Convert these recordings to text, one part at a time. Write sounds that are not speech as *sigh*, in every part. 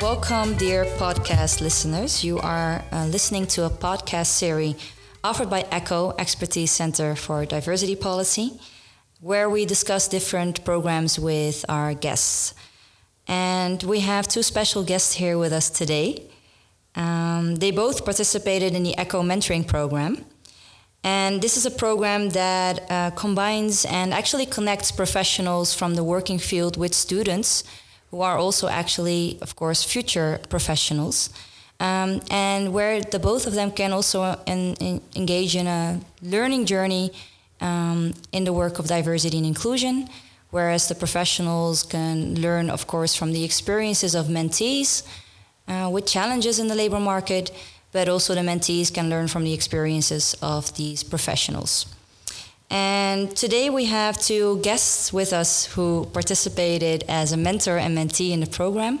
Welcome, dear podcast listeners. You are uh, listening to a podcast series offered by ECHO, Expertise Center for Diversity Policy, where we discuss different programs with our guests. And we have two special guests here with us today. Um, they both participated in the ECHO mentoring program. And this is a program that uh, combines and actually connects professionals from the working field with students who are also actually, of course, future professionals. Um, and where the both of them can also in engage in a learning journey um, in the work of diversity and inclusion, whereas the professionals can learn, of course, from the experiences of mentees uh, with challenges in the labor market, but also the mentees can learn from the experiences of these professionals. And today we have two guests with us who participated as a mentor and mentee in the program.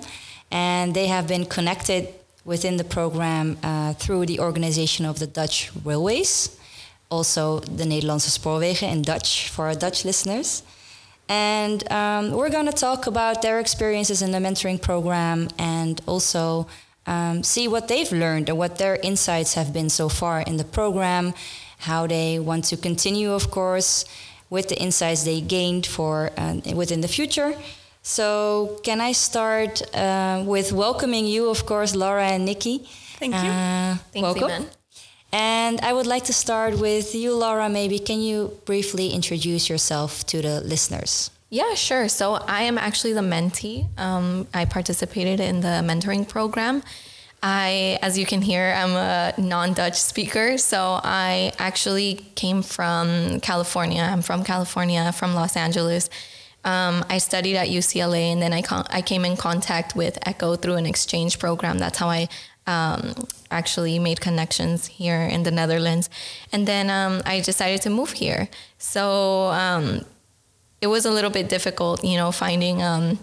And they have been connected within the program uh, through the organization of the Dutch Railways, also the Nederlandse Spoorwegen in Dutch for our Dutch listeners. And um, we're going to talk about their experiences in the mentoring program and also um, see what they've learned and what their insights have been so far in the program how they want to continue, of course, with the insights they gained for uh, within the future. So, can I start uh, with welcoming you, of course, Laura and Nicky? Thank you. Uh, Thanks, welcome. And I would like to start with you, Laura. Maybe can you briefly introduce yourself to the listeners? Yeah, sure. So I am actually the mentee. Um, I participated in the mentoring program. I, as you can hear, I'm a non Dutch speaker. So I actually came from California. I'm from California, from Los Angeles. Um, I studied at UCLA and then I, con- I came in contact with ECHO through an exchange program. That's how I um, actually made connections here in the Netherlands. And then um, I decided to move here. So um, it was a little bit difficult, you know, finding um,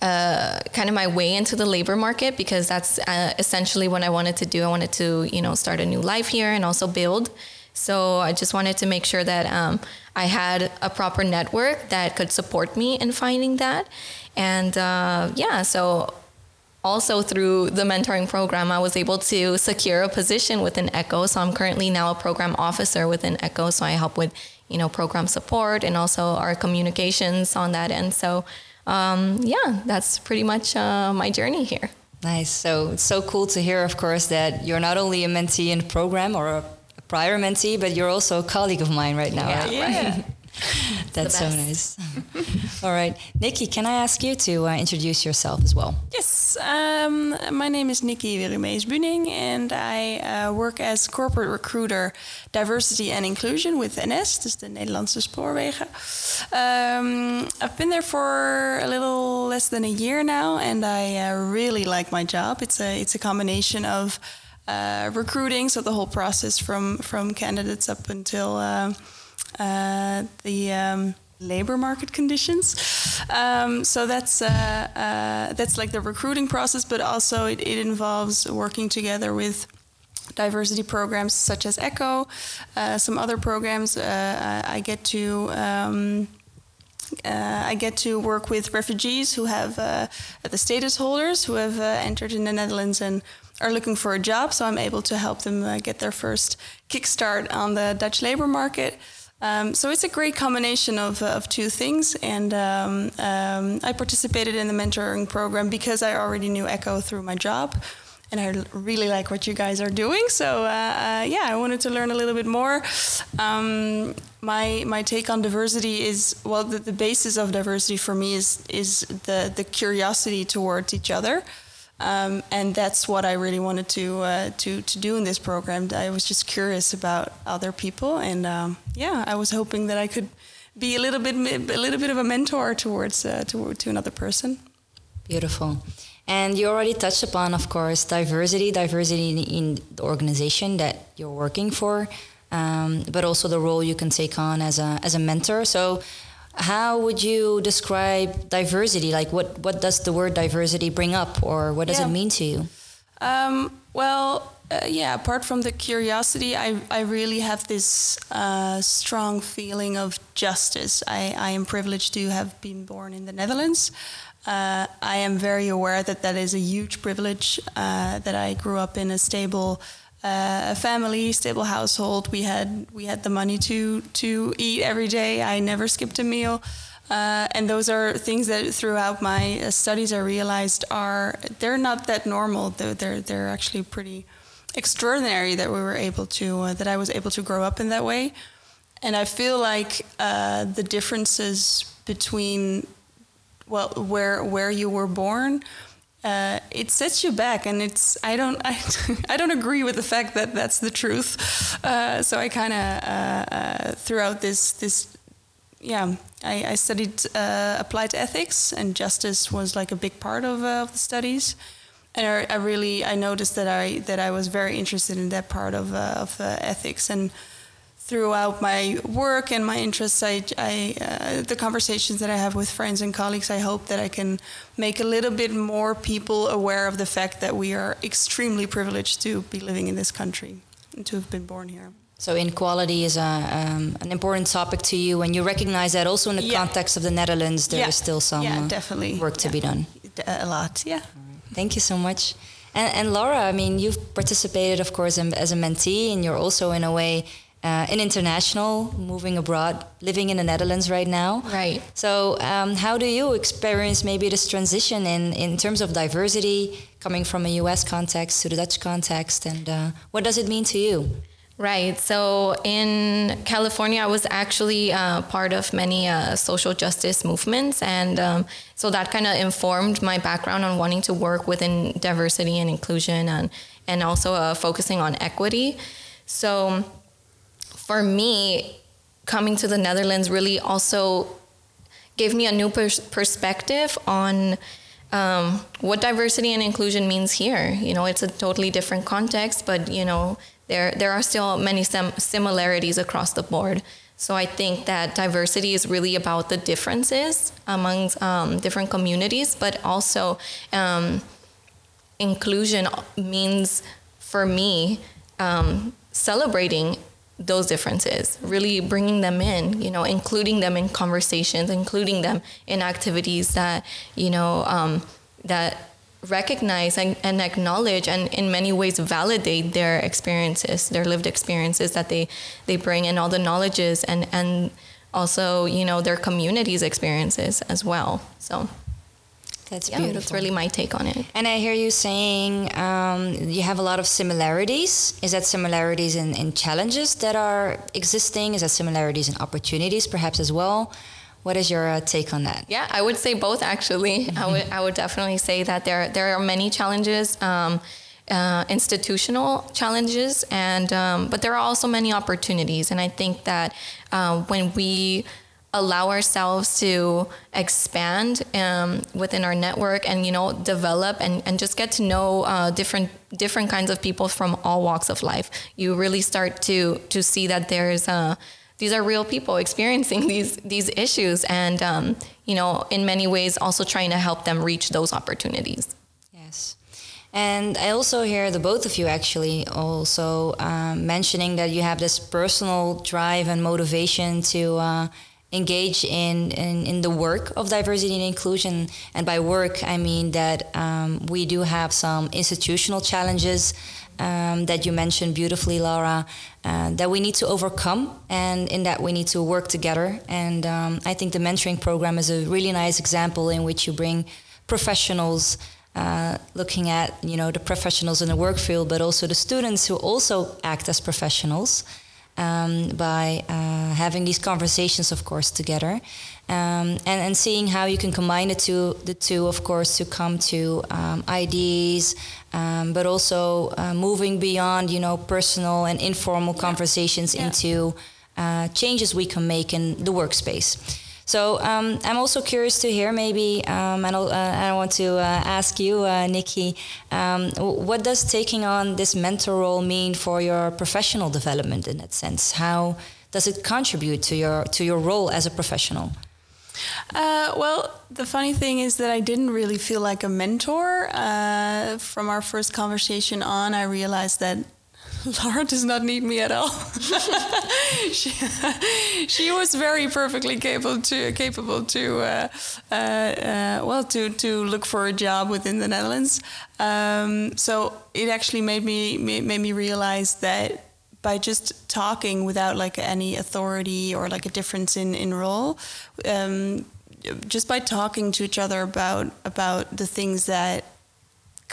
uh, kind of my way into the labor market because that's uh, essentially what I wanted to do. I wanted to, you know, start a new life here and also build. So I just wanted to make sure that um, I had a proper network that could support me in finding that. And uh, yeah, so also through the mentoring program, I was able to secure a position within ECHO. So I'm currently now a program officer within ECHO. So I help with, you know, program support and also our communications on that end. So um, yeah, that's pretty much uh, my journey here. Nice. So it's so cool to hear, of course, that you're not only a mentee in the program or a, a prior mentee, but you're also a colleague of mine right now. Yeah, right? Yeah. *laughs* That's so nice. *laughs* *laughs* All right. Nicky, can I ask you to uh, introduce yourself as well? Yes. Um, my name is Nicky Werumeus Buning, and I uh, work as corporate recruiter diversity and inclusion with NS, dus the Nederlandse Spoorwegen. Um, I've been there for a little less than a year now, and I uh, really like my job. It's a, it's a combination of uh, recruiting, so the whole process from, from candidates up until uh, uh, the um, labor market conditions. Um, so that's uh, uh, that's like the recruiting process, but also it, it involves working together with diversity programs such as ECHO, uh, some other programs. Uh, I get to. Um, uh, I get to work with refugees who have uh, the status holders who have entered in the Netherlands and are looking for a job. So I'm able to help them get their first kickstart on the Dutch labor market. Um, so it's a great combination of, uh, of two things. And um, um, I participated in the mentoring program because I already knew ECHO through my job. And I really like what you guys are doing. So uh, uh, yeah, I wanted to learn a little bit more. Um, my my take on diversity is well, the, the basis of diversity for me is is the the curiosity towards each other. Um, and that's what I really wanted to uh, to to do in this program. I was just curious about other people, and um, yeah, I was hoping that I could be a little bit a little bit of a mentor towards uh, to to another person. Beautiful. And you already touched upon, of course, diversity, diversity in, the organization that you're working for, um, but also the role you can take on as a as a mentor. So, how would you describe diversity? Like, what, what does the word diversity bring up, or what does yeah. it mean to you? Um, well, uh, yeah, apart from the curiosity, I, I really have this uh, strong feeling of justice. I, I am privileged to have been born in the Netherlands. Uh, I am very aware that that is a huge privilege, uh, that I grew up in a stable uh, family, stable household. We had we had the money to to eat every day. I never skipped a meal. Uh, and those are things that throughout my uh, studies I realized are they're not that normal. They're they're, they're actually pretty extraordinary that we were able to uh, that I was able to grow up in that way. And I feel like uh, the differences between well where where you were born. Uh, it sets you back, and it's I don't I, *laughs* I don't agree with the fact that that's the truth. Uh, so I kind of throughout this this yeah, I, I studied uh, applied ethics, and justice was like a big part of, uh, of the studies. And I, I, really I noticed that I that I was very interested in that part of uh, of uh, ethics, and throughout my work and my interests, I, I uh, the conversations that I have with friends and colleagues, I hope that I can make a little bit more people aware of the fact that we are extremely privileged to be living in this country and to have been born here. So inequality is a, um, an important topic to you, and you recognize that also in the yeah. context of the Netherlands, there yeah. is still some yeah, definitely. work to be done. A lot, yeah. Thank you so much. And, and, Laura, I mean, you've participated, of course, in, as a mentee, and you're also, in a way, uh, an international, moving abroad, living in the Netherlands right now. Right. So, um, how do you experience maybe this transition in, in terms of diversity coming from a US context to the Dutch context, and uh, what does it mean to you? Right. So in California, I was actually uh, part of many uh, social justice movements. And um, so that kind of informed my background on wanting to work within diversity and inclusion and, and also uh, focusing on equity. So for me, coming to the Netherlands really also gave me a new pers- perspective on um, what diversity and inclusion means here. You know, it's a totally different context, but, you know, there there are still many sim- similarities across the board. So I think that diversity is really about the differences among um, different communities, but also um, inclusion means for me um, celebrating those differences, really bringing them in, you know, including them in conversations, including them in activities that you know um, that recognize and, and, acknowledge and in many ways validate their experiences their lived experiences that they they bring and all the knowledges and and also you know their community's experiences as well. So that's yeah, beautiful. That's really my take on it. And I hear you saying um, you have a lot of similarities. Is that similarities in, in challenges that are existing? Is that similarities in opportunities, perhaps as well? What is your uh, take on that? Yeah, I would say both. Actually, I would I would definitely say that there there are many challenges. Um, uh, institutional challenges, and um, but there are also many opportunities. And I think that uh, when we allow ourselves to expand um, within our network and you know develop and, and just get to know uh, different different kinds of people from all walks of life, you really start to to see that there's a these are real people experiencing *laughs* these these issues and um, you know in many ways also trying to help them reach those opportunities. Yes. And i also hear the both of you actually also um, mentioning that you have this personal drive and motivation to uh, engage in, in, in the work of diversity and inclusion and by work i mean that um, we do have some institutional challenges um, that you mentioned beautifully, Laura, uh, that we need to overcome, and in that we need to work together. And um, I think the mentoring program is a really nice example in which you bring professionals. Uh, looking at you know the professionals in the work field, but also the students who also act as professionals, um, by uh, having these conversations, of course, together, um, and and seeing how you can combine the two, the two, of course, to come to um, ideas, um, but also uh, moving beyond, you know, personal and informal conversations yeah. into uh, changes we can make in the workspace. So um, I'm also curious to hear maybe, um, and uh, I want to uh, ask you, uh, Nicky, um, what does taking on this mentor role mean for your professional development in that sense? How does it contribute to your to your role as a professional? Uh, well, the funny thing is that I didn't really feel like a mentor. Uh, from our first conversation on, I realized that Laura does not need me at all. *laughs* she, she, was very perfectly capable to capable to uh, uh, uh, well to to look for a job within the Netherlands. Um, so it actually made me made me realize that by just talking without like any authority or like a difference in in role. Um, just by talking to each other about about the things that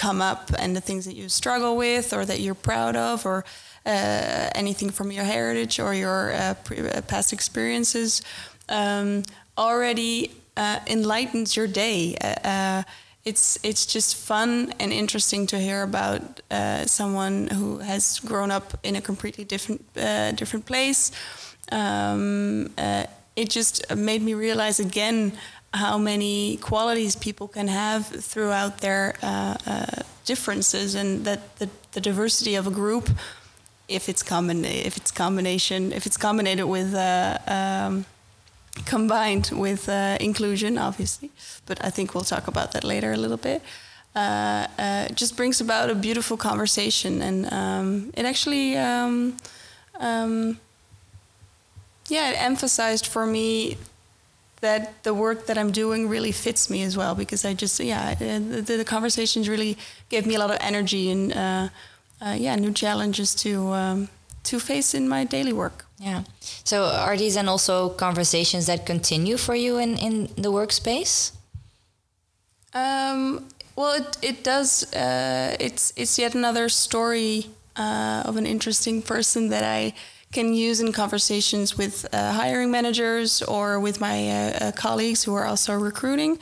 come up and the things that you struggle with or that you're proud of or uh, anything from your heritage or your uh, uh past experiences um, already uh, enlightens your day. Uh, uh, it's it's just fun and interesting to hear about someone who has grown up in a completely different different place. Um, it just made me realize again how many qualities people can have throughout their uh, uh, differences, and that the, the, diversity of a group, if it's common, if it's combination, if it's combined with uh, um, combined with uh, inclusion, obviously. But I think we'll talk about that later a little bit. Uh, uh, just brings about a beautiful conversation, and um, it actually. Um, um yeah, it emphasized for me that the work that I'm doing really fits me as well because I just yeah uh, the, the conversations really gave me a lot of energy and uh, uh, yeah new challenges to um, to face in my daily work. Yeah. So are these then also conversations that continue for you in in the workspace? Um, well, it it does. Uh, it's it's yet another story uh, of an interesting person that I can use in conversations with uh, hiring managers or with my uh, uh, colleagues who are also recruiting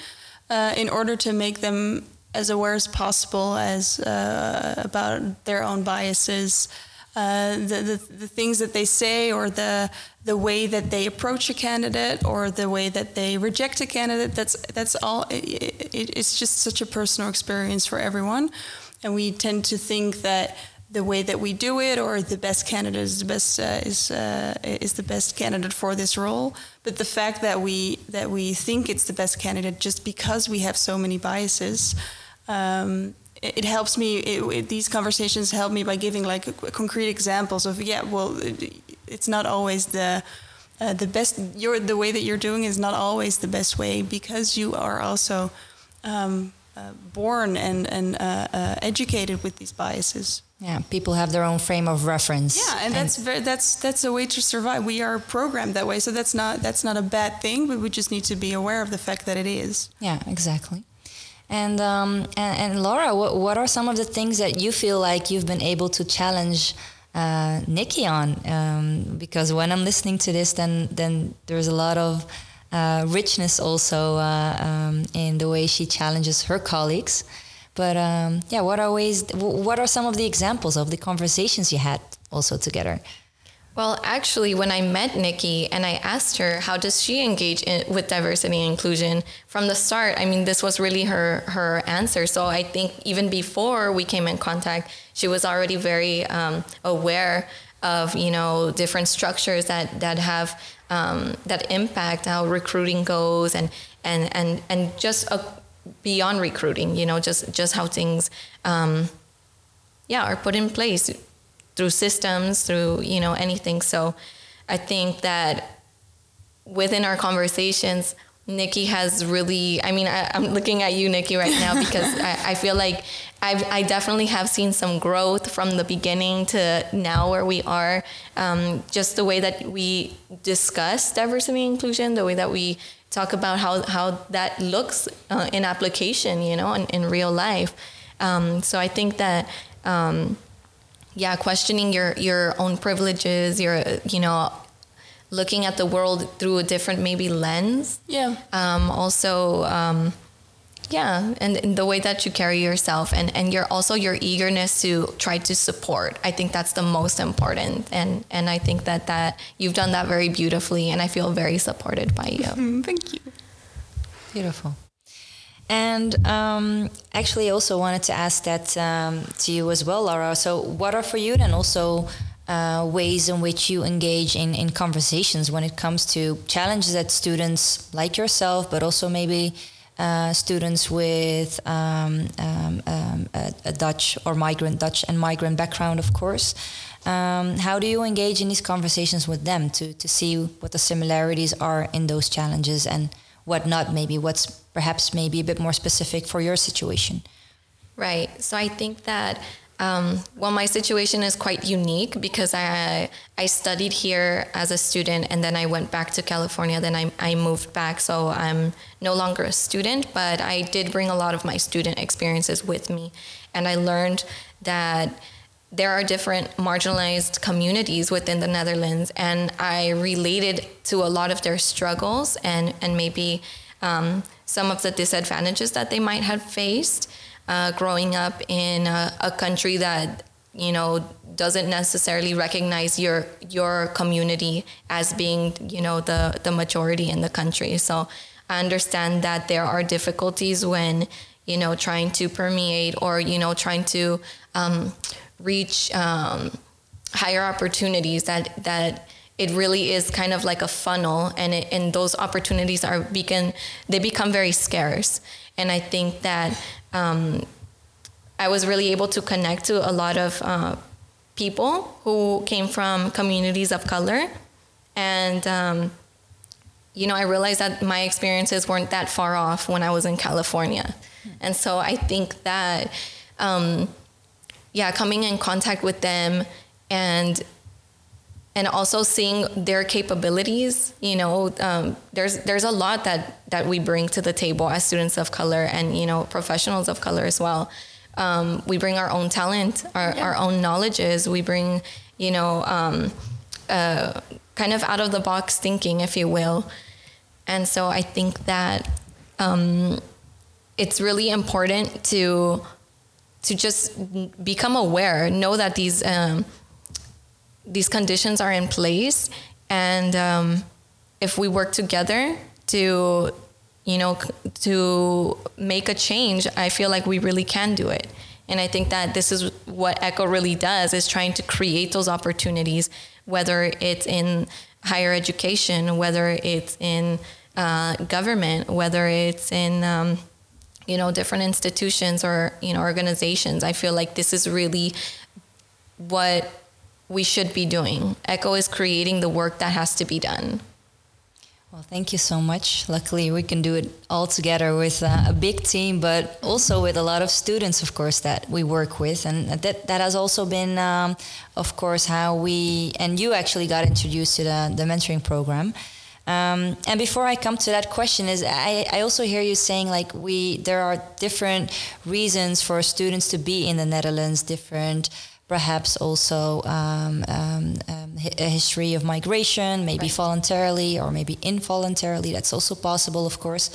uh, in order to make them as aware as possible as uh, about their own biases. Uh, the, the, the things that they say or the the way that they approach a candidate or the way that they reject a candidate that's that's all it, it, it's just such a personal experience for everyone. And we tend to think that the way that we do it or the best candidate is the best uh, is uh, is the best candidate for this role. But the fact that we that we think it's the best candidate just because we have so many biases um, it, helps me it, it, these conversations help me by giving like concrete examples of yeah well it's not always the uh, the best you're the way that you're doing is not always the best way because you are also um, uh, born and and uh, uh, educated with these biases yeah, people have their own frame of reference. Yeah, and, and that's very, that's that's a way to survive. We are programmed that way, so that's not that's not a bad thing. But we just need to be aware of the fact that it is. Yeah, exactly. And um, and, and Laura, what what are some of the things that you feel like you've been able to challenge uh, Nicky on? Um, because when I'm listening to this, then then there's a lot of uh, richness also uh, um, in the way she challenges her colleagues. But um, yeah, what are ways? What are some of the examples of the conversations you had also together? Well, actually, when I met Nicky and I asked her how does she engage in, with diversity and inclusion from the start, I mean, this was really her her answer. So I think even before we came in contact, she was already very um, aware of you know different structures that that have um, that impact how recruiting goes and and and and just a beyond recruiting, you know, just just how things, um, yeah, are put in place through systems, through you know anything. So, I think that within our conversations, Nicky has really. I mean, I, am looking at you, Nicky, right now *laughs* because I, I, feel like I've, I definitely have seen some growth from the beginning to now where we are. Um, just the way that we discuss diversity and inclusion, the way that we talk about how, how that looks uh, in application, you know, in, in real life. Um, so I think that, um, yeah, questioning your, your own privileges, your, you know, looking at the world through a different maybe lens. Yeah. Um, also, um, yeah and, and, the way that you carry yourself and and your also your eagerness to try to support i think that's the most important. And and i think that that you've done that very beautifully and i feel very supported by you. *laughs* Thank you. Beautiful. And um, actually, I also wanted to ask that um, to you as well, Laura. So, what are for you then also uh, ways in which you engage in, in conversations when it comes to challenges that students like yourself, but also maybe uh, students with um, um, um, a, a, Dutch or migrant Dutch and migrant background, of course. Um, how do you engage in these conversations with them to to see what the similarities are in those challenges and what not? Maybe what's perhaps maybe a bit more specific for your situation. Right. So I think that um, well, my situation is quite unique because I I studied here as a student and then I went back to California. Then I, I moved back, so I'm no longer a student, but I did bring a lot of my student experiences with me, and I learned that there are different marginalized communities within the Netherlands, and I related to a lot of their struggles and and maybe um, some of the disadvantages that they might have faced uh, growing up in a, a, country that you know doesn't necessarily recognize your your community as being you know the the majority in the country. So i understand that there are difficulties when you know trying to permeate or you know trying to um, reach um, higher opportunities that that it really is kind of like a funnel and it, and those opportunities are begin they become very scarce. And i think that um, I was really able to connect to a lot of uh, people who came from communities of color. And, um, you know, I realized that my experiences weren't that far off when I was in California. And so I think that, um, yeah, coming in contact with them and and also seeing their capabilities. You know, um, there's there's a lot that that we bring to the table as students of color and you know professionals of color as well. Um, we bring our own talent, our, yeah. our own knowledges. We bring, you know, um, uh, kind of out of the box thinking, if you will. And so I think that um, it's really important to to just become aware, know that these um, these conditions are in place, and um, if we work together to, you know, to make a change, I feel like we really can do it. And I think that this is what ECHO really does is trying to create those opportunities, whether it's in higher education, whether it's in uh, government, whether it's in um, you know different institutions or you know organizations. I feel like this is really what we should be doing. ECHO is creating the work that has to be done. Well, thank you so much. Luckily, we can do it all together with uh, a big team, but also with a lot of students, of course, that we work with, and that that has also been, um, of course, how we and you actually got introduced to the the mentoring program. Um, and before I come to that question, is I, I also hear you saying like we there are different reasons for students to be in the Netherlands, different perhaps also um, um, um a history of migration, maybe right. voluntarily or maybe involuntarily. That's also possible, of course.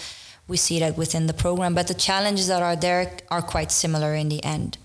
We see that within the program, but the challenges that are there are quite similar in the end.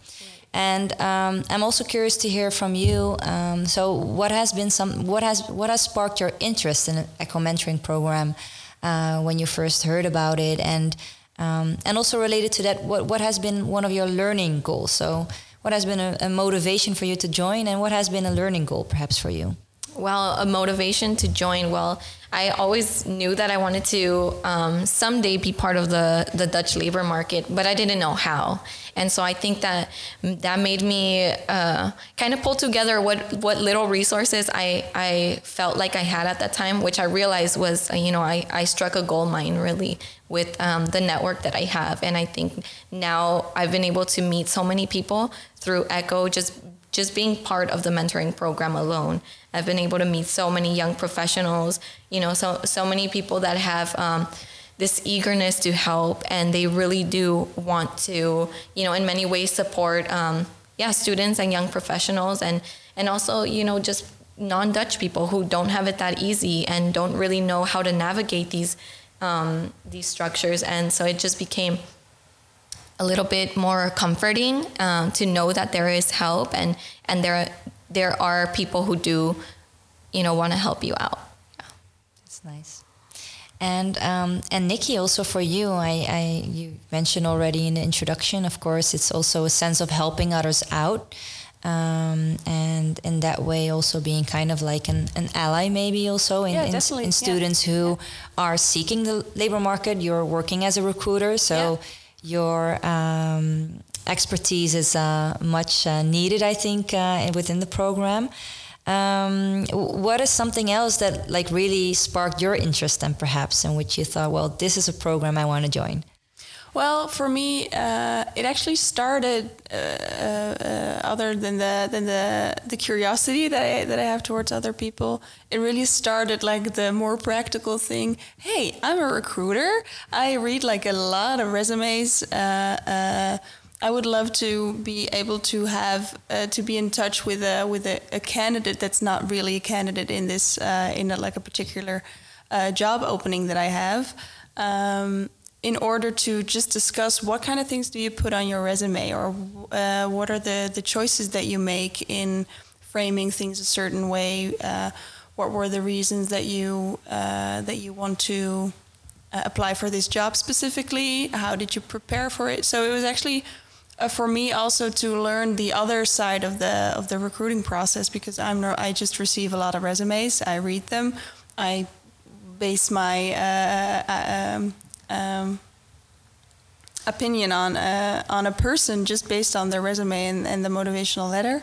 And um, I'm also curious to hear from you. Um, so, what has been some what has what has sparked your interest in an ECHO mentoring program uh, when you first heard about it, and um, and also related to that, what what has been one of your learning goals? So, what has been a, a motivation for you to join, and what has been a learning goal perhaps for you? Well, a motivation to join. Well, I always knew that I wanted to um, someday be part of the, the Dutch labor market, but I didn't know how. And so I think that that made me uh, kind of pull together what, what little resources I, I felt like I had at that time, which I realized was, uh, you know, I, I struck a gold mine really with um, the network that I have. And I think now I've been able to meet so many people through ECHO, just just being part of the mentoring program alone. I've been able to meet so many young professionals, you know, so so many people that have um, this eagerness to help, and they really do want to, you know, in many ways support, um, yeah, students and young professionals, and and also, you know, just non-Dutch people who don't have it that easy and don't really know how to navigate these um, these structures, and so it just became a little bit more comforting um, to know that there is help and and there there are people who do, you know, want to help you out. Yeah. That's nice. And um, and Nicky, also for you, I, I you mentioned already in the introduction. Of course, it's also a sense of helping others out. um, and in that way also being kind of like an, an ally maybe also in, Yeah, in, definitely, in yeah. students who are seeking the labor market you're working as a recruiter so your um, expertise is uh, much uh, needed i think uh, within the program. Um, what is something else that like really sparked your interest and perhaps in which you thought well this is a program i want to join Well, for me, uh, it actually started uh, uh, other than the than the the curiosity that I that I have towards other people. It really started like the more practical thing. Hey, I'm a recruiter. I read like a lot of resumes. Uh, uh, I would love to be able to have uh, to be in touch with a with a, a candidate that's not really a candidate in this uh, in a, like a particular uh, job opening that I have. Um, in order to just discuss what kind of things do you put on your resume or uh, what are the, the choices that you make in framing things a certain way uh, what were the reasons that you uh, that you want to uh, apply for this job specifically? How did you prepare for it? So it was actually uh, for me also to learn the other side of the of the recruiting process because I'm no, I just receive a lot of resumes. I read them. I base my uh, um, um, opinion on uh, on a person just based on their resume and, and the motivational letter,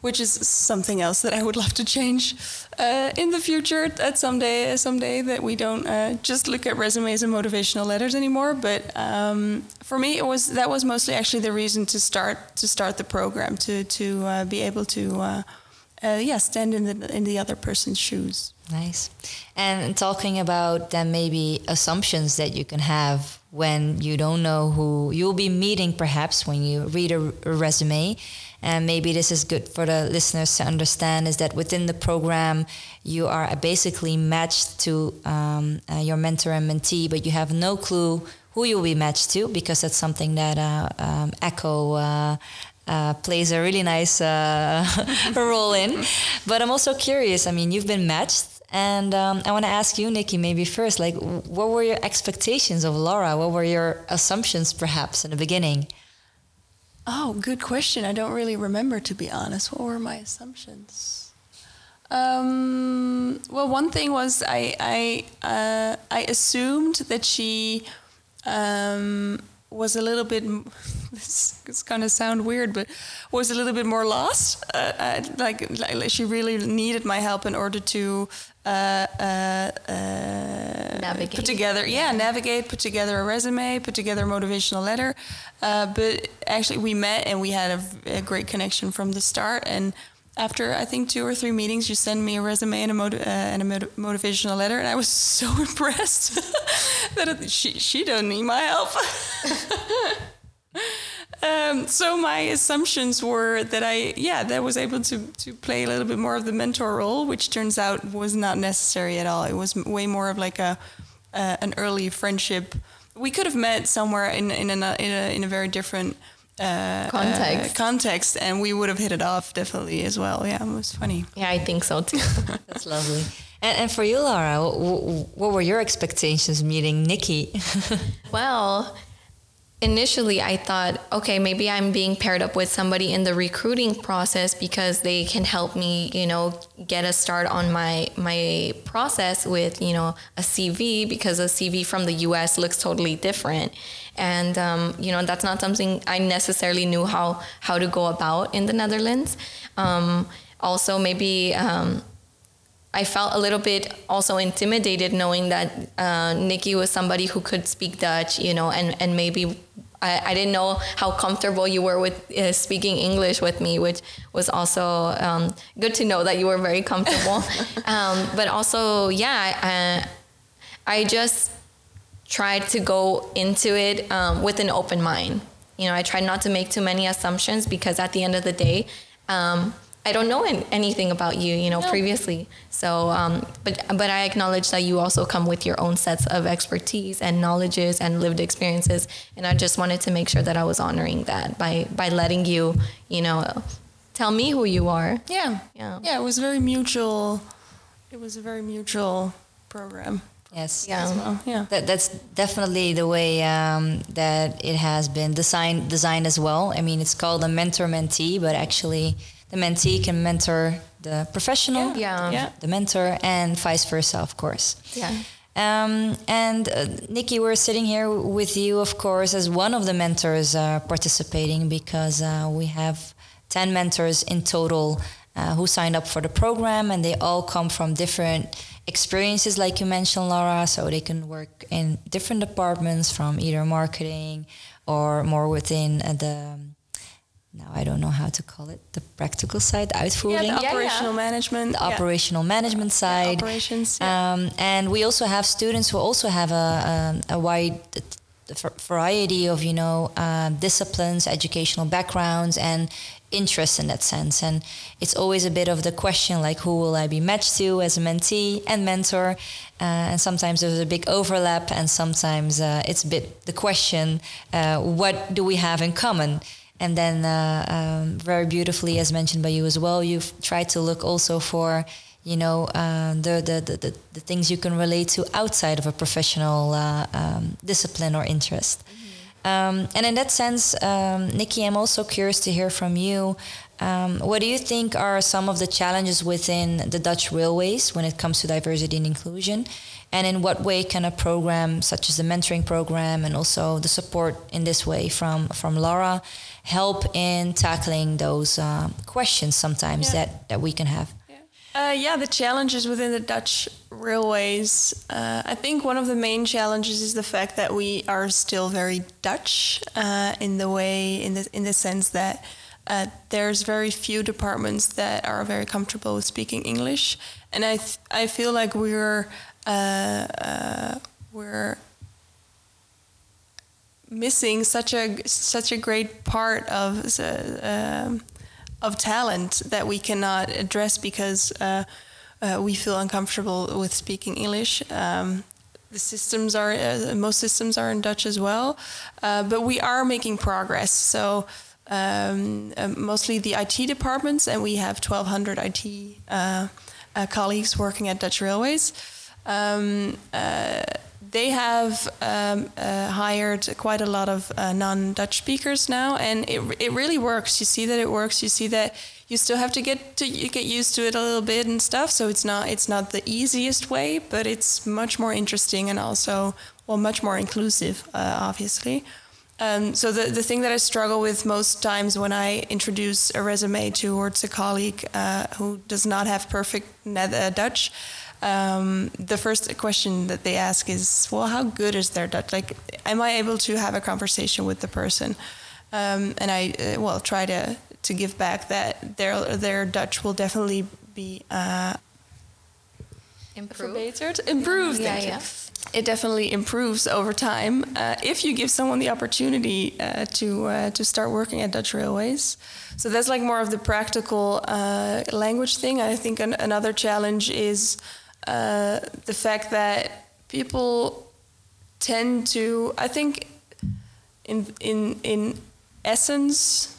which is something else that I would love to change uh, in the future at someday someday that we don't uh, just look at resumes and motivational letters anymore. But um, for me, it was that was mostly actually the reason to start to start the program to to uh, be able to. Uh, uh, yeah, stand in the in the other person's shoes. Nice. And talking about then maybe assumptions that you can have when you don't know who you'll be meeting, perhaps when you read a, a resume. And maybe this is good for the listeners to understand is that within the program, you are basically matched to um, uh, your mentor and mentee, but you have no clue who you'll be matched to because that's something that uh, um, ECHO. Uh, uh, plays a really nice uh, *laughs* role in. But I'm also curious. I mean, you've been matched, and um, I want to ask you, Nicky, maybe first, like, what were your expectations of Laura? What were your assumptions, perhaps, in the beginning? Oh, good question. I don't really remember, to be honest. What were my assumptions? Um, well, one thing was I I uh, I assumed that she um, was a little bit. *laughs* This is to sound weird, but was a little bit more lost. Uh, uh, like, like she really needed my help in order to put together, yeah, navigate, put together a resume, put together a motivational letter. Uh, but actually, we met and we had a, a great connection from the start. And after I think two or three meetings, you send me a resume and a, motiv- uh, and a motiv- motivational letter, and I was *laughs* so impressed *laughs* that it, she she doesn't need my help. *laughs* um, so my assumptions were that I yeah that I was able to to play a little bit more of the mentor role, which turns out was not necessary at all. It was way more of like a uh, an early friendship. We could have met somewhere in in a in a, in a very different uh, Context. uh, context, and we would have hit it off definitely as well. Yeah, it was funny. Yeah, I think so too. *laughs* That's lovely. And, and for you, Laura, wh- what were your expectations meeting Nicky? *laughs* Well, initially I thought, okay, maybe I'm being paired up with somebody in the recruiting process because they can help me, you know, get a start on my my process with, you know, a CV because a CV from the U.S. looks totally different, and um, you know that's not something I necessarily knew how how to go about in the Netherlands. Um, also, maybe. Um, I felt a little bit also intimidated knowing that uh, Nicky was somebody who could speak Dutch, you know, and, and maybe I, I didn't know how comfortable you were with uh, speaking English with me, which was also um, good to know that you were very comfortable. *laughs* um, but also, yeah, I, I just tried to go into it um, with an open mind. You know, I tried not to make too many assumptions because at the end of the day, um, I don't know an- anything about you, you know, previously. So, um, but but I acknowledge that you also come with your own sets of expertise and knowledges and lived experiences, and I just wanted to make sure that I was honoring that by by letting you, you know, tell me who you are. Yeah, Yeah. yeah. It was very mutual. It was a very mutual program Yes. Yeah. Well, yeah. That, that's definitely the way um, that it has been designed designed as well. I mean, it's called a mentor mentee, but actually, the mentee can mentor the professional, Yeah. Yeah. the mentor, and vice versa, of course. Yeah. Um, and uh, Nicky, we're sitting here with you, of course, as one of the mentors uh, participating because uh, we have 10 mentors in total uh, who signed up for the program, and they all come from different experiences, like you mentioned, Laura. So they can work in different departments from either marketing or more within uh, the now I don't know how to call it the practical side, the Yeah, uitvoering, the yeah. operational management. the yeah. operational management side. operations, yeah. Um, and we also have students who also have a, a, a wide variety of, you know, uh, disciplines, educational backgrounds, and interests in that sense. And it's always a bit of the question, like, who will I be matched to as a mentee and mentor? Uh, and sometimes there's a big overlap, and sometimes uh, it's a bit the question, uh, what do we have in common? And then, uh, um, very beautifully, as mentioned by you as well, you've tried to look also for, you know, uh, the, the, the, the, things you can relate to outside of a professional uh, um, discipline or interest. Um, and in that sense, um, Nicky, I'm also curious to hear from you. Um, what do you think are some of the challenges within the Dutch railways when it comes to diversity and inclusion? And in what way can a program such as the mentoring program and also the support in this way from, from Laura help in tackling those uh, questions sometimes Yeah. that, that we can have? Uh, yeah, the challenges within the Dutch railways. Uh, I think one of the main challenges is the fact that we are still very Dutch uh, in the way, in the in the sense that uh, there's very few departments that are very comfortable with speaking English, and I I feel like we're uh, uh, we're missing such a such a great part of uh, um, of talent that we cannot address because uh, uh, we feel uncomfortable with speaking English. Um, the systems are uh, most systems are in Dutch as well, uh, but we are making progress. So. Um, uh, mostly the IT departments, and we have 1,200 IT uh, uh, colleagues working at Dutch Railways. Um, uh, they have um, uh, hired quite a lot of uh, non-Dutch speakers now, and it it really works. You see that it works. You see that you still have to get to you get used to it a little bit and stuff. So it's not it's not the easiest way, but it's much more interesting and also well much more inclusive, uh, obviously. Um, so the, the thing that I struggle with most times when I introduce a resume towards a colleague uh, who does not have perfect uh, Dutch, um, the first question that they ask is, well, how good is their Dutch? Like, am I able to have a conversation with the person? Um, and I, uh, well, try to, to give back that their, their Dutch will definitely be uh, Improve. verbeterd, improved. Yeah, yeah. It definitely improves over time uh, if you give someone the opportunity uh, to uh, to start working at Dutch Railways. So that's like more of the practical uh, language thing. I think an, another challenge is uh, the fact that people tend to. I think in in in essence,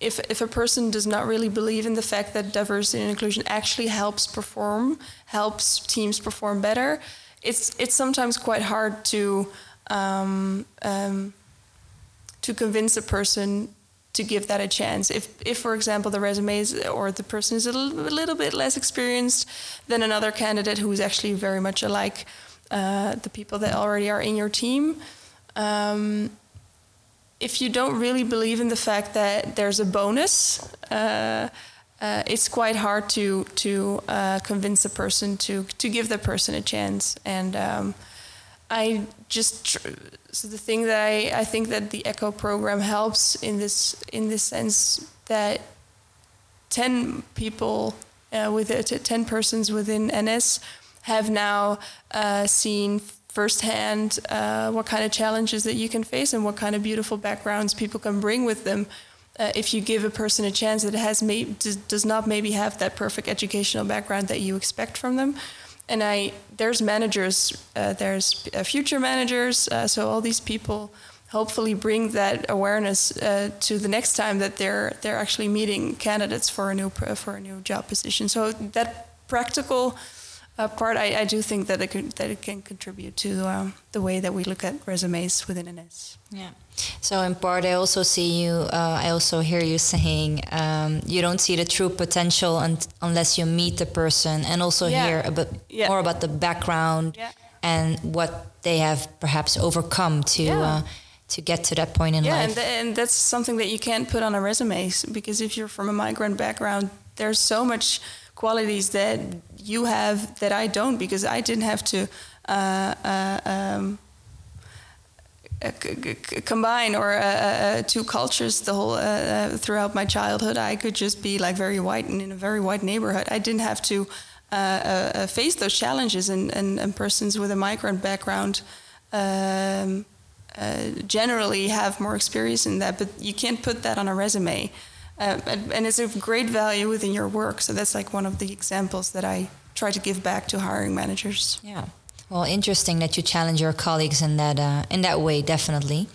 if if a person does not really believe in the fact that diversity and inclusion actually helps perform, helps teams perform better, it's it's sometimes quite hard to um, um, to convince a person to give that a chance. If if for example the resume is or the person is a little, a little bit less experienced than another candidate who is actually very much alike uh, the people that already are in your team. Um, if you don't really believe in the fact that there's a bonus, uh, uh, it's quite hard to to uh, convince a person to to give the person a chance. And um, I just so the thing that I, I think that the ECHO program helps in this in this sense that ten people uh, with it, ten persons within NS have now uh, seen firsthand uh, what kind of challenges that you can face and what kind of beautiful backgrounds people can bring with them uh, if you give a person a chance that has may- does not maybe have that perfect educational background that you expect from them and I there's managers uh, there's future managers uh, so all these people hopefully bring that awareness uh, to the next time that they're they're actually meeting candidates for a new for a new job position. So that practical uh, part, I, I do think that it could, that it can contribute to um, the way that we look at resumes within NS. Yeah. So in part, I also see you. Uh, I also hear you saying um, you don't see the true potential un- unless you meet the person and also Yeah. hear a bit Yeah. more about the background Yeah. and what they have perhaps overcome to Yeah. uh, to get to that point in Yeah, and, life. th- and that's something that you can't put on a resume because if you're from a migrant background, there's so much qualities that you have that I don't because I didn't have to uh, uh, um, uh, combine or uh, uh, two cultures the whole throughout my childhood. I could just be like very white and in a very white neighborhood. I didn't have to face those challenges, and, and, and persons with a migrant background. Um, uh, generally have more experience in that, but you can't put that on a resume. Uh, and, and it's of great value within your work. So that's like one of the examples that I try to give back to hiring managers. Yeah. Well, interesting that you challenge your colleagues in that uh, in that way, definitely.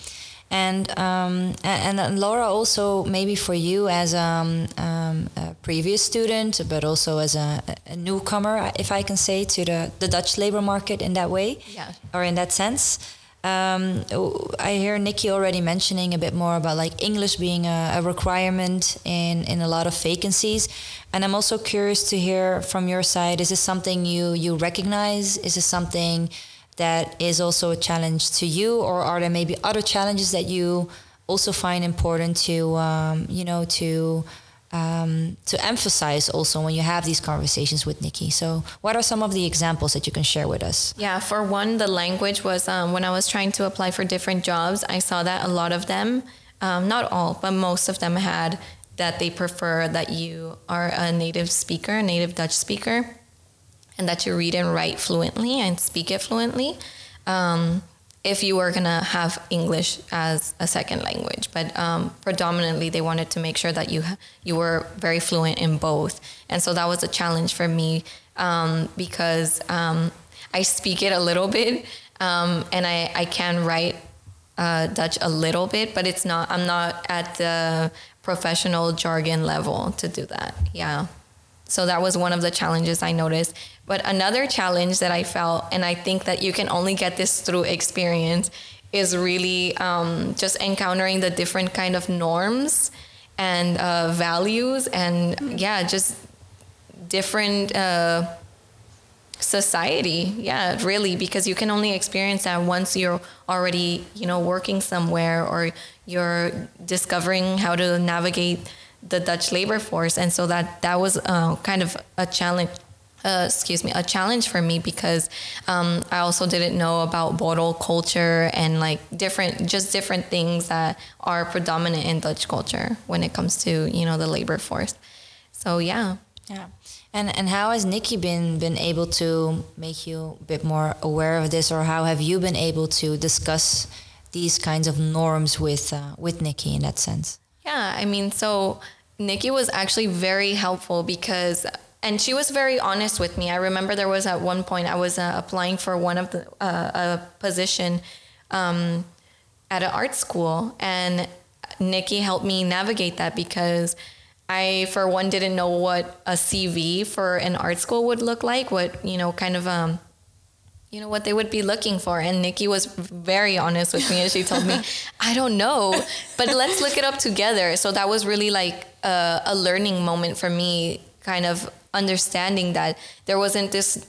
And um, and, and Laura, also maybe for you as um, um, a previous student, but also as a, a newcomer, if I can say, to the, the Dutch labor market in that way, Yeah. or in that sense. Um, I hear Nicky already mentioning a bit more about like English being a, a requirement in, in a lot of vacancies, and I'm also curious to hear from your side. Is this something you you recognize? Is this something that is also a challenge to you, or are there maybe other challenges that you also find important to um, you know to um, to emphasize also when you have these conversations with Nicky? So, what are some of the examples that you can share with us? Yeah, for one, the language was um, when I was trying to apply for different jobs, I saw that a lot of them, um, not all, but most of them had that they prefer that you are a native speaker, a native Dutch speaker, and that you read and write fluently and speak it fluently. Um, if you were gonna have English as a second language, but um, predominantly they wanted to make sure that you you were very fluent in both, and so that was a challenge for me um, because um, I speak it a little *laughs* bit um, and I, I can write uh, Dutch a little bit, but it's not. I'm not at the professional jargon level to do that. Yeah. So that was one of the challenges I noticed. But another challenge that I felt, and I think that you can only get this through experience, is really um, just encountering the different kind of norms and uh, values, and yeah, just different. Uh, society yeah really because you can only experience that once you're already you know working somewhere or you're discovering how to navigate the dutch labor force and so that that was uh, kind of a challenge uh, excuse me, a challenge for me because um, I also didn't know about polder culture and like different, just different things that are predominant in Dutch culture when it comes to you know the labor force. So yeah. Yeah. And and how has Nicky been been able to make you a bit more aware of this, or how have you been able to discuss these kinds of norms with uh, with Nicky in that sense? Yeah, I mean, so Nicky was actually very helpful because, and she was very honest with me. I remember there was at one point I was uh, applying for one of the uh, a position um, at an art school, and Nicky helped me navigate that because I, for one, didn't know what a CV for an art school would look like. What you know, kind of um, you know what they would be looking for. And Nicky was very honest with me and she told me *laughs* i don't know but let's look it up together. So that was really like a, a, learning moment for me kind of understanding that there wasn't this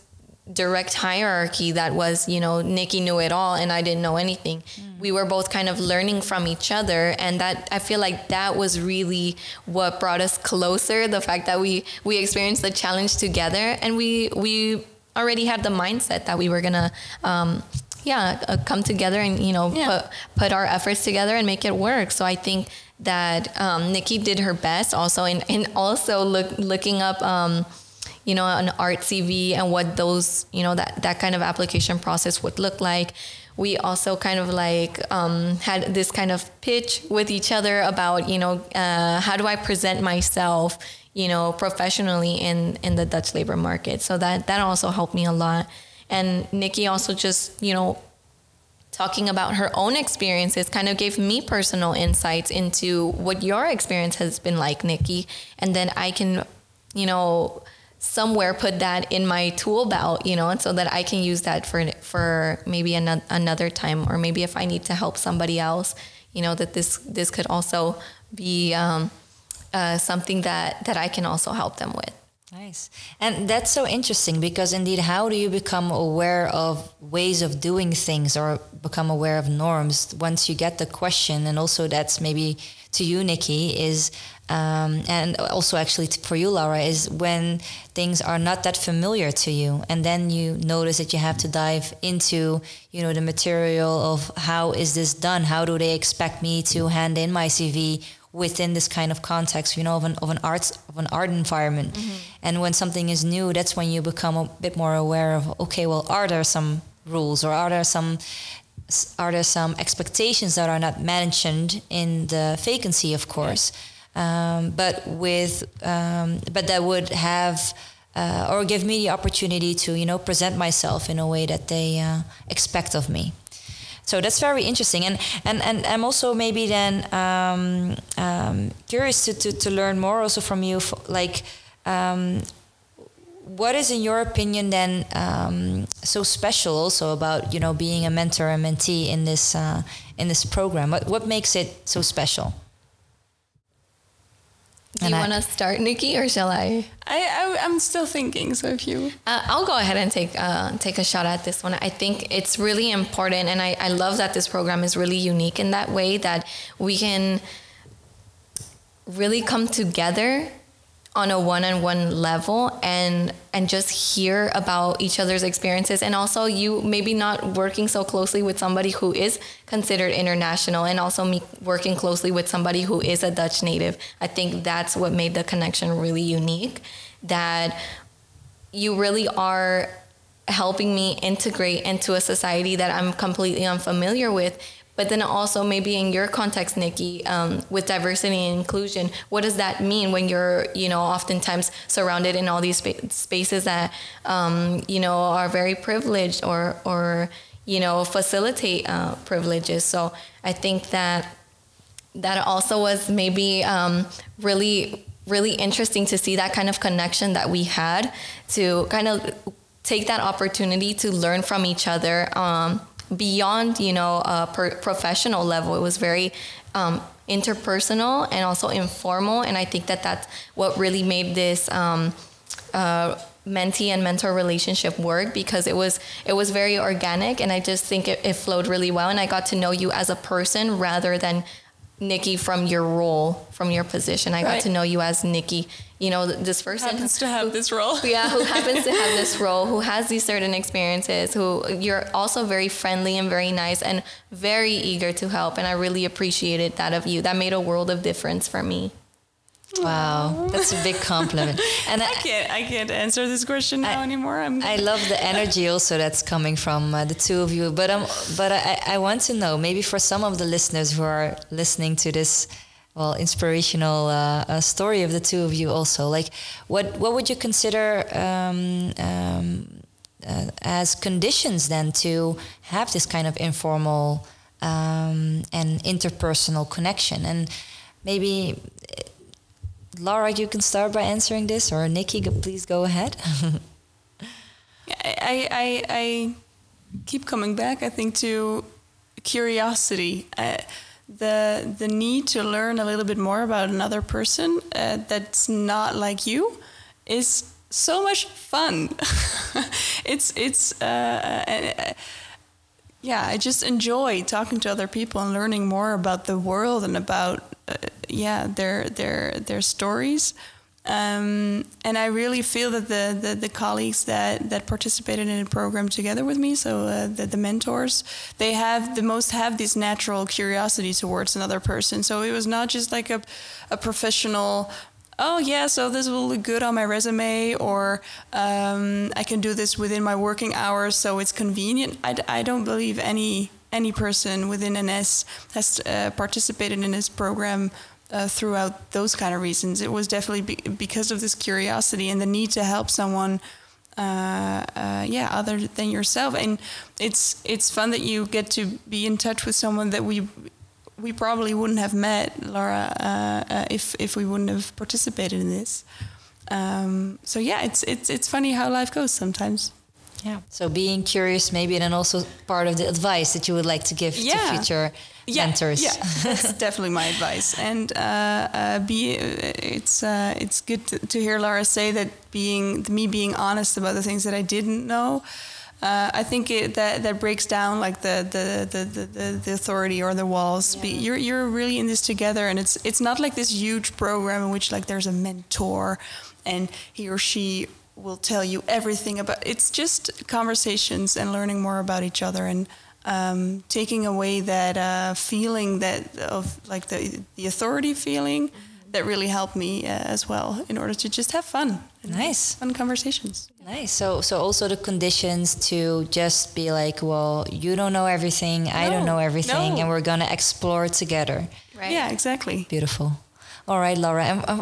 direct hierarchy that was you know Nicky knew it all and i didn't know anything. Mm. we were both kind of learning from each other and that i feel like that was really what brought us closer the fact that we we experienced the challenge together and we we already had the mindset that we were gonna um, yeah uh, come together and you know yeah. put put our efforts together and make it work so i think that um, Nicky did her best also and, and also look, looking up um, you know an art cv and what those you know that that kind of application process would look like we also kind of like um, had this kind of pitch with each other about you know uh, how do i present myself you know, professionally in, in the Dutch labor market. So that, that also helped me a lot. And Nicky also just, you know, talking about her own experiences kind of gave me personal insights into what your experience has been like, Nicky. And then I can, you know, somewhere put that in my tool belt, you know, and so that I can use that for for maybe another another time, or maybe if I need to help somebody else, you know, that this this could also be um, uh, something that that I can also help them with. Nice. And that's so interesting because indeed, how do you become aware of ways of doing things or become aware of norms once you get the question? And also, that's maybe to you, Nicky, is, um, and also actually for you, Laura, is when things are not that familiar to you. And then you notice that you have to dive into, you know, the material of how is this done? How do they expect me to hand in my CV? Within this kind of context, you know, of an of an arts of an art environment. Mm-hmm. And when something is new, that's when you become a bit more aware of okay, well, are there some rules or are there some are there some expectations that are not mentioned in the vacancy, of course, um, but with um, but that would have. Uh, or give me the opportunity to, you know, present myself in a way that they uh, expect of me. So that's very interesting, and and and I'm also maybe then um, um, curious to, to to learn more also from you, like. Um, what is, in your opinion, then um, so special also about you know being a mentor and mentee in this uh, in this program? What what makes it so special? Do you want to start, Nicky, or shall I? I, I am still thinking. So if you, uh, I'll go ahead and take uh, take a shot at this one. I think it's really important, and I, I love that this program is really unique in that way that we can really come together on a one-on-one level and and just hear about each other's experiences. And also you maybe not working so closely with somebody who is considered international and also me working closely with somebody who is a Dutch native. I think that's what made the connection really unique that you really are helping me integrate into a society that I'm completely unfamiliar with but then also maybe in your context, Nicky, um, with diversity and inclusion, what does that mean when you're, you know, oftentimes surrounded in all these spa- spaces that, um, you know, are very privileged or, or you know, facilitate uh, privileges. So I think that that also was maybe um, really, really interesting to see that kind of connection that we had to kind of take that opportunity to learn from each other um, beyond you know a per- professional level. It was very um, interpersonal and also informal and i think that that's what really made this um, uh, mentee and mentor relationship work because it was it was very organic and i just think it, it flowed really well and i got to know you as a person rather than Nicky from your role, from your position. I right. got to know you as Nicky. You know, this person happens to have this role. *laughs* yeah, who happens to have this *laughs* role, who has these certain experiences, who you're also very friendly and very nice and very eager to help. And I really appreciated that of you. That made a world of difference for me. Wow, that's a big compliment. *laughs* And I, can't, I can't answer this question now I, anymore. I'm I love the *laughs* energy also that's coming from uh, the two of you. But um, but I, I want to know maybe for some of the listeners who are listening to this, well, inspirational uh, uh, story of the two of you also. Like, what what would you consider um, um, uh, as conditions then to have this kind of informal um, and interpersonal connection and maybe Laura, you can start by answering this, or Nicky, please go ahead. *laughs* I, I, I keep coming back, I think, to curiosity. Uh, the the need to learn a little bit more about another person uh, that's not like you is so much fun. *laughs* it's it's uh, uh, yeah. I just enjoy talking to other people and learning more about the world and about uh, yeah their their their stories. Um, and I really feel that the, the, the, colleagues that, that participated in the program together with me, so uh, the, the mentors, they have the most have this natural curiosity towards another person. So it was not just like a, a professional, oh yeah, so this will look good on my resume, or um, I can do this within my working hours, so it's convenient. I, I don't believe any any person within NS has uh, participated in this program uh, throughout those kind of reasons. It was definitely be because of this curiosity and the need to help someone. Uh, uh, yeah, other than yourself, and it's it's fun that you get to be in touch with someone that we we probably wouldn't have met, Laura, uh, uh, if if we wouldn't have participated in this. um, so yeah, it's it's it's funny how life goes sometimes. Yeah. So being curious, maybe, and then also part of the advice that you would like to give Yeah. to future yeah, mentors. Yeah, *laughs* that's definitely my advice. And uh, uh, be it's uh, it's good to, to hear Laura say that being me being honest about the things that I didn't know. Uh, I think it, that that breaks down like the the, the, the, the, authority or the walls. Be, you're you're really in this together, and it's it's not like this huge program in which like there's a mentor, and he or she will tell you everything about. It's just conversations and learning more about each other and um, taking away that uh, feeling that of like the the authority feeling that really helped me uh, as well in order to just have fun. and Nice. fun conversations. Nice. So, so also the conditions to just be like, well, you don't know everything, I don't know everything, no. and we're gonna explore together. Right. Yeah, exactly. Beautiful. All right, Laura. And uh,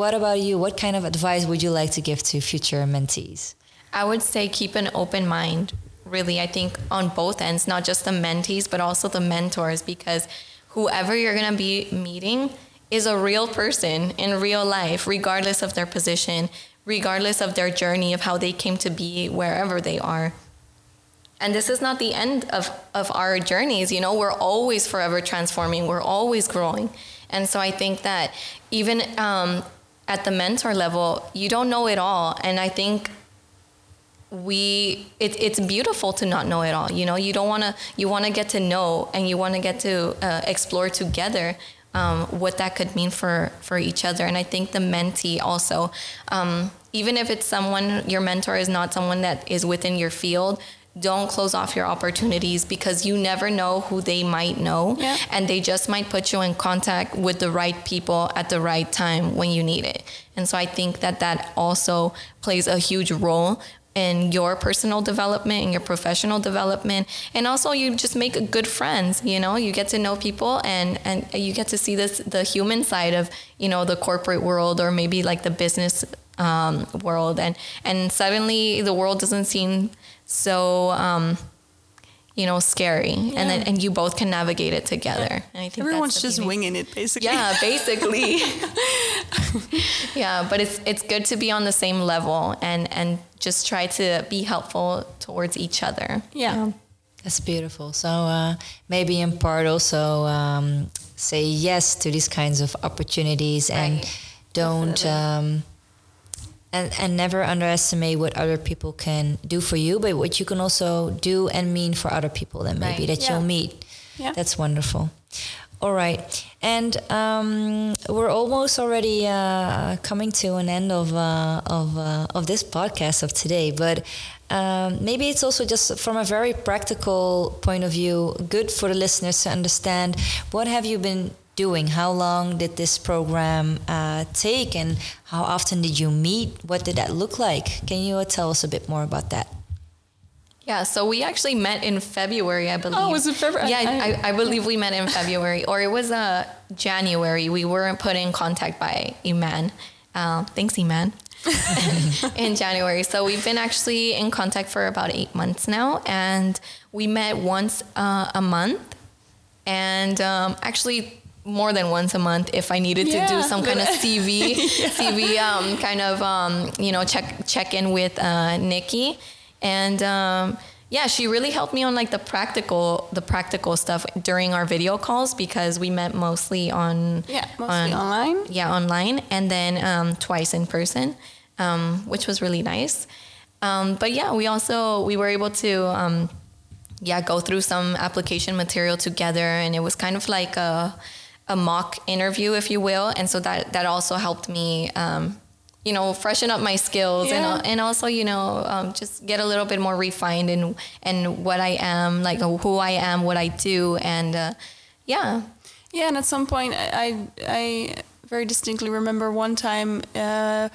what about you? What kind of advice would you like to give to future mentees? I would say keep an open mind, really. I think on both ends, not just the mentees, but also the mentors, because whoever you're going to be meeting is a real person in real life, regardless of their position, regardless of their journey, of how they came to be wherever they are. And this is not the end of, of our journeys. You know, we're always forever transforming, we're always growing. And so I think that even um, at the mentor level, you don't know it all. And I think we it, it's beautiful to not know it all you know you don't want to you want to get to know and you want to get to uh, explore together um, what that could mean for for each other. And i think the mentee also um, even if it's someone your mentor is not someone that is within your field don't close off your opportunities because you never know who they might know. Yeah. and they just might put you in contact with the right people at the right time when you need it. And so i think that that also plays a huge role in your personal development and your professional development and also you just make good friends you know? You get to know people and and you get to see this the human side of you know the corporate world or maybe like the business um, world. And and suddenly the world doesn't seem so um, you know scary and then and you both can navigate it together and i think Everyone's that's just beauty. winging it, basically. Yeah, *laughs* basically. *laughs* *laughs* yeah, but it's it's good to be on the same level and and just try to be helpful towards each other. Yeah. That's beautiful. So uh, maybe in part also um, say yes to these kinds of opportunities and don't um, and and never underestimate what other people can do for you, but what you can also do and mean for other people. that maybe Right. that Yeah. you'll meet. Yeah. That's wonderful. All right, and um, we're almost already uh, coming to an end of uh, of uh, of this podcast of today. But um, maybe it's also just from a very practical point of view, good for the listeners to understand what have you been doing? How long did this program uh, take, and how often did you meet? What did that look like? Can you uh, tell us a bit more about that? Yeah, so we actually met in February, I believe. Oh, was it February? Yeah, I- I, I believe we met in February, or it was uh, January. We weren't put in contact by Imane. Uh, thanks, Imane. *laughs* in January. So we've been actually in contact for about eight months now, and we met once uh, a month, and um, actually more than once a month if I needed to do some kind of *laughs* CV, CV um, kind of um, you know check check in with uh, Nicky, and um, yeah, she really helped me on like the practical the practical stuff during our video calls because we met mostly on Yeah, mostly online. yeah online and then um, twice in person um, which was really nice. Um, but yeah we also we were able to um, yeah go through some application material together and it was kind of like a, a mock interview if you will and so that that also helped me um, you know freshen up my skills Yeah. and, and also you know um, just get a little bit more refined in and what I am like who I am what I do and uh, yeah Yeah, and at some point, I I, I very distinctly remember one time uh,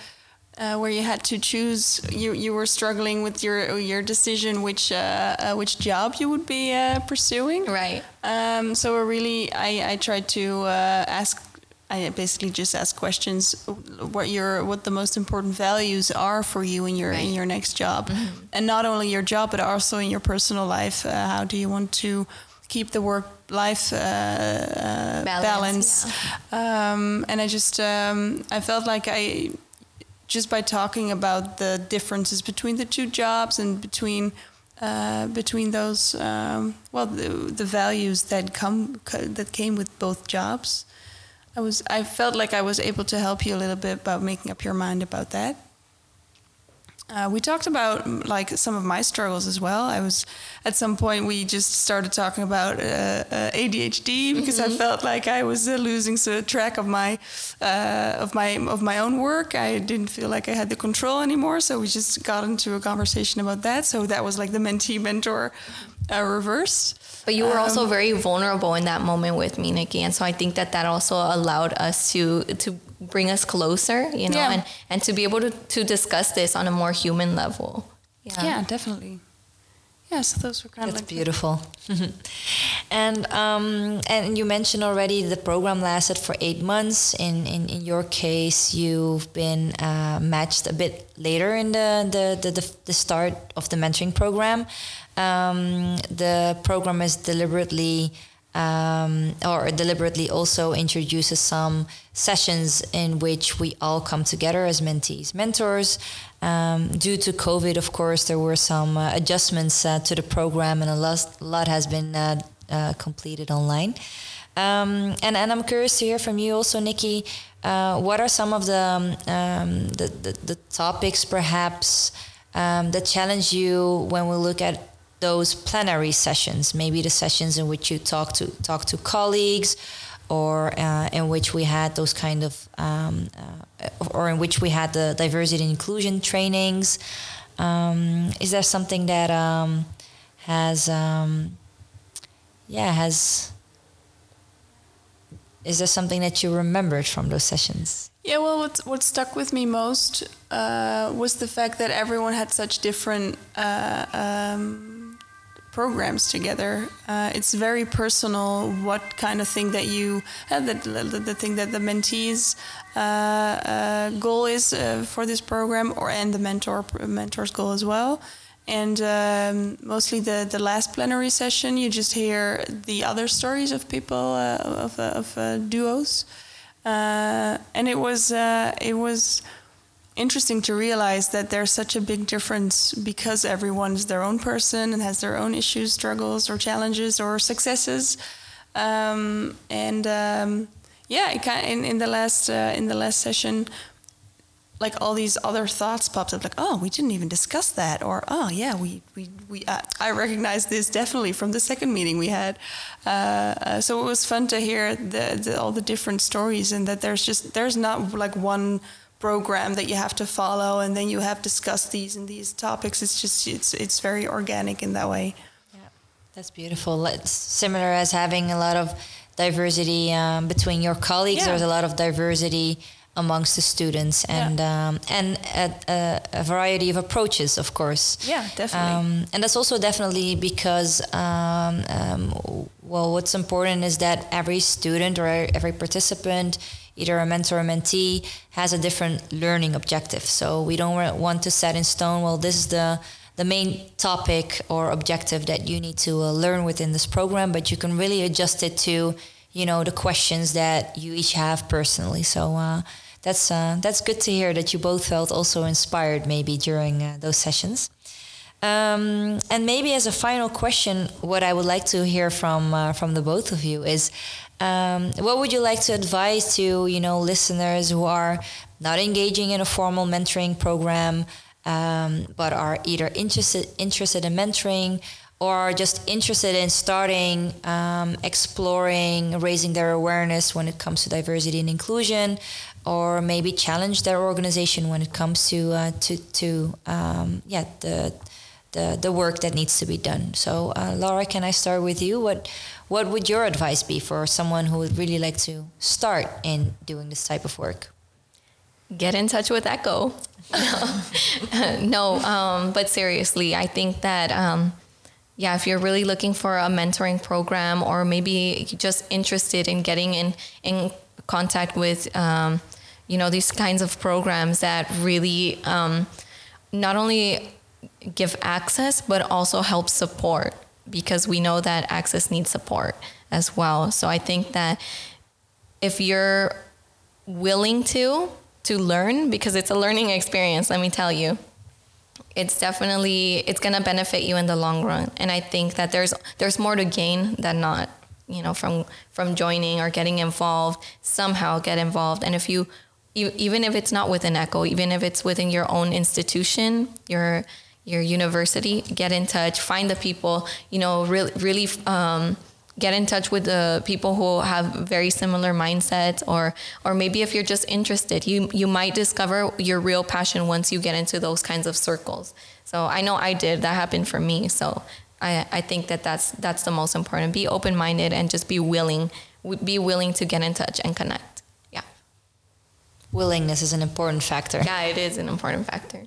uh, where you had to choose. You you were struggling with your your decision which uh, uh, which job you would be uh, pursuing. right Um, so I really, I, I tried to uh, ask. I basically just ask questions. What your what the most important values are for you in your in your next job, and not only your job but also in your personal life. Uh, how do you want to keep the work life uh, Balance, balance? Um, and I just um, I felt like I just by talking about the differences between the two jobs and between uh, between those um, well the, the values that come that came with both jobs. I was I felt like I was able to help you a little bit about making up your mind about that. Uh, we talked about like some of my struggles as well. I was at some point we just started talking about uh, uh, ADHD because mm-hmm. I felt like I was uh, losing track of my uh, of my of my own work. I didn't feel like I had the control anymore, so we just got into a conversation about that. So that was like the mentee mentor uh, reverse. But you were um, also very vulnerable in that moment with me, Nicky, and so I think that that also allowed us to to bring us closer, you know, yeah. and, and to be able to, to discuss this on a more human level. Yeah, yeah definitely. Yeah, so those were kind That's of like beautiful. *laughs* and um, and you mentioned already the program lasted for eight months. In in, in your case, you've been uh, matched a bit later in the the, the, the start of the mentoring program. Um, the program is deliberately um, or deliberately also introduces some sessions in which we all come together as mentees, mentors. Um, due to COVID, of course, there were some uh, adjustments uh, to the program, and a lot, a lot has been uh, uh completed online. Um, and, and I'm curious to hear from you also, Nicky. Uh, what are some of the, um, the, the, the, topics, perhaps, um, that challenge you when we look at those plenary sessions, maybe the sessions in which you talk to talk to colleagues, or uh, in which we had those kind of, um, uh, or in which we had the diversity and inclusion trainings. Um, is there something that um, has, um, yeah, has? Is there something that you remembered from those sessions? Yeah, well, what what stuck with me most uh, was the fact that everyone had such different uh, um, programs together. Uh, it's very personal what kind of thing that you have, uh, the, the, the thing that the mentees uh, uh, goal is uh, for this program, or and the mentor mentor's goal as well. And um, mostly the, the last plenary session, you just hear the other stories of people uh, of, of duos, and it was it was interesting to realize that there's such a big difference because everyone's their own person and has their own issues, struggles, or challenges or successes. Um, and um, yeah, kind of in, in the last uh, in the last session, like all these other thoughts popped up, like oh, we didn't even discuss that, or oh yeah, we we, we uh, I recognize this definitely from the second meeting we had. Uh, uh, so it was fun to hear the, the all the different stories and that there's just there's not like one program that you have to follow and then you have discussed these and these topics. It's just it's it's very organic in that way. Yeah that's beautiful. It's similar as having a lot of diversity um, between your colleagues. Yeah. there's a lot of diversity amongst the students and yeah. um, and a, a, a, variety of approaches of course. Yeah definitely. Um, and that's also definitely because um, um, well what's important is that every student or every participant either a mentor or mentee has a different learning objective. So we don't want to set in stone, well, this is the the main topic or objective that you need to uh, learn within this program, but you can really adjust it to, you know, the questions that you each have personally. So uh, that's uh, that's good to hear that you both felt also inspired maybe during uh, those sessions. Um, and maybe as a final question, what I would like to hear from uh, from the both of you is um, what would you like to advise to you know listeners who are not engaging in a formal mentoring program, um, but are either interested interested in mentoring or just interested in starting um, exploring, raising their awareness when it comes to diversity and inclusion, or maybe challenge their organization when it comes to uh, to to um, yeah the the the work that needs to be done. So, uh, Laura, can I start with you? What what would your advice be for someone who would really like to start in doing this type of work? Get in touch with Echo. *laughs* no, um, but seriously, I think that. Um, yeah, if you're really looking for a mentoring program or maybe just interested in getting in in contact with um, you know these kinds of programs that really um, not only give access but also help support because we know that access needs support as well. So I think that if you're willing to to learn because it's a learning experience. Let me tell you, it's definitely it's gonna benefit you in the long run. And I think that there's there's more to gain than not. You know, from from joining or getting involved, somehow get involved. And if you even if it's not within Echo, even if it's within your own institution, your your university, get in touch, find the people. You know, really really. Um, get in touch with the people who have very similar mindsets or or maybe if you're just interested you you might discover your real passion once you get into those kinds of circles. So i know i did. That happened for me. So i i think that that's that's the most important. Be open-minded and just be willing be willing to get in touch and connect. Yeah. Willingness is an important factor. Yeah it is an important factor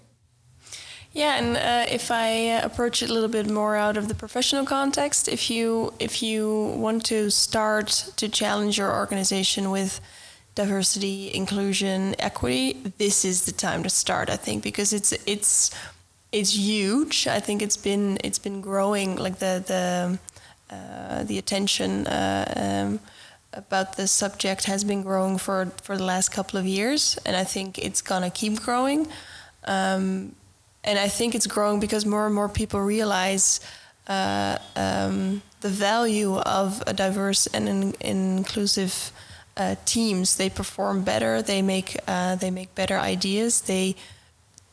yeah, and uh, if I approach it a little bit more out of the professional context, if you if you want to start to challenge your organization with diversity, inclusion, equity, this is the time to start. I think because it's it's it's huge. I think it's been it's been growing like the the uh, the attention. Uh, um, about the subject has been growing for for the last couple of years, and I think it's gonna keep growing. Um, and I think it's growing because more and more people realize uh, um, the value of a diverse and in, inclusive uh, teams. They perform better. They make uh, they make better ideas. They,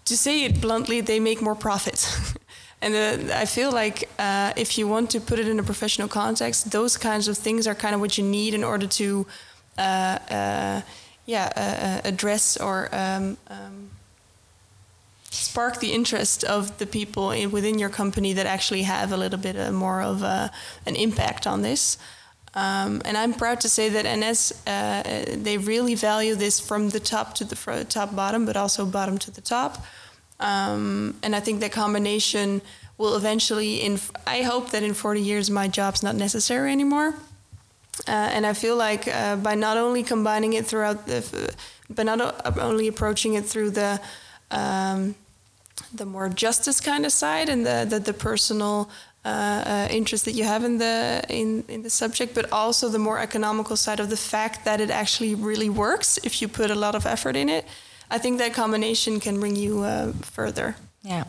to say it bluntly, they make more profit. *laughs* and uh, I feel like uh, if you want to put it in a professional context, those kinds of things are kind of what you need in order to, uh, yeah, address or. Um, um, spark the interest of the people in, within your company that actually have a little bit uh, more of a, an impact on this. Um, and I'm proud to say that NS uh, they really value this from the top to the top bottom, but also bottom to the top. Um, and I think that combination will eventually. In I hope that in 40 years my job's not necessary anymore. Uh, and I feel like uh, by not only combining it throughout the, but not only approaching it through the um, the more justice kind of side and the the, the personal uh, uh, interest that you have in the in, in the subject, but also the more economical side of the fact that it actually really works if you put a lot of effort in it. I think that combination can bring you uh, further. Yeah.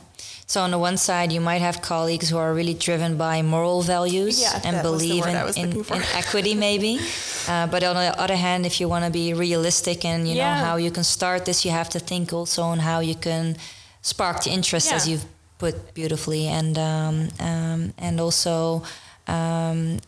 So on the one side, you might have colleagues who are really driven by moral values yeah, and believe in, in, in, equity, maybe. *laughs* Uh, but on the other hand, if you want to be realistic and you yeah. know how you can start this, you have to think also on how you can spark the interest, yeah. as you've put beautifully, and um, um, and also. Um,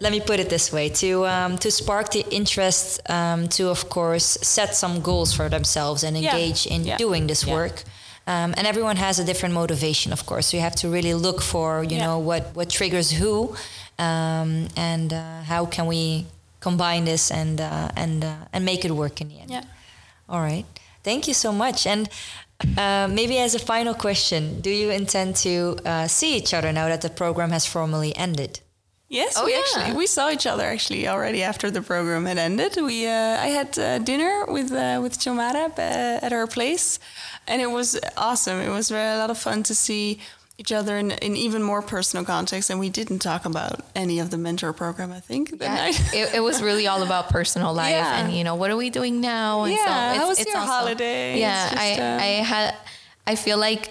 let me put it this way: to um, to spark the interest, um, to of course set some goals for themselves and engage in doing this work. Um, and everyone has a different motivation, of course. So you have to really look for, you yeah. know, what what triggers who, um, and uh, how can we combine this and uh, and uh, and make it work in the end. Yeah. All right. Thank you so much. And uh, maybe as a final question, do you intend to uh, see each other now that the program has formally ended? Yes, oh, we yeah. actually we saw each other actually already after the program had ended. We uh, I had uh, dinner with uh, with Xiomara uh, at her place, and it was awesome. It was a lot of fun to see each other in, in even more personal context and we didn't talk about any of the mentor program i think yeah, it, it, was really all about personal life yeah. and you know what are we doing now and yeah so it's, how was it's your also, holiday yeah just, i um, i had i feel like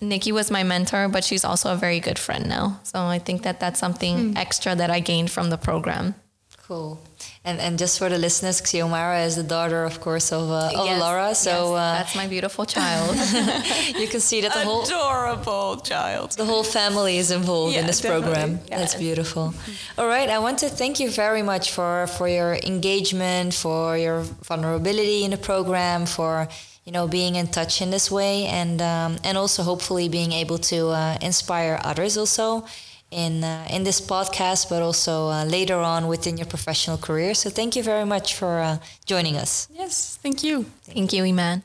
Nicky was my mentor but she's also a very good friend now. So i think that that's something hmm. extra that i gained from the program. Cool and and just for the listeners, Xiomara is the daughter, of course, of, uh, of yes, Laura. So yes, uh, that's my beautiful child. *laughs* you can see that the whole adorable child, the whole family is involved yeah, in this definitely. program. Yeah. That's beautiful. All right, I want to thank you very much for for your engagement, for your vulnerability in the program, for you know being in touch in this way, and um, and also hopefully being able to uh, inspire others also in uh, in this podcast, but also uh, later on within your professional career. So thank you very much for uh, joining us. Yes, thank you. Thank, thank you, Imane.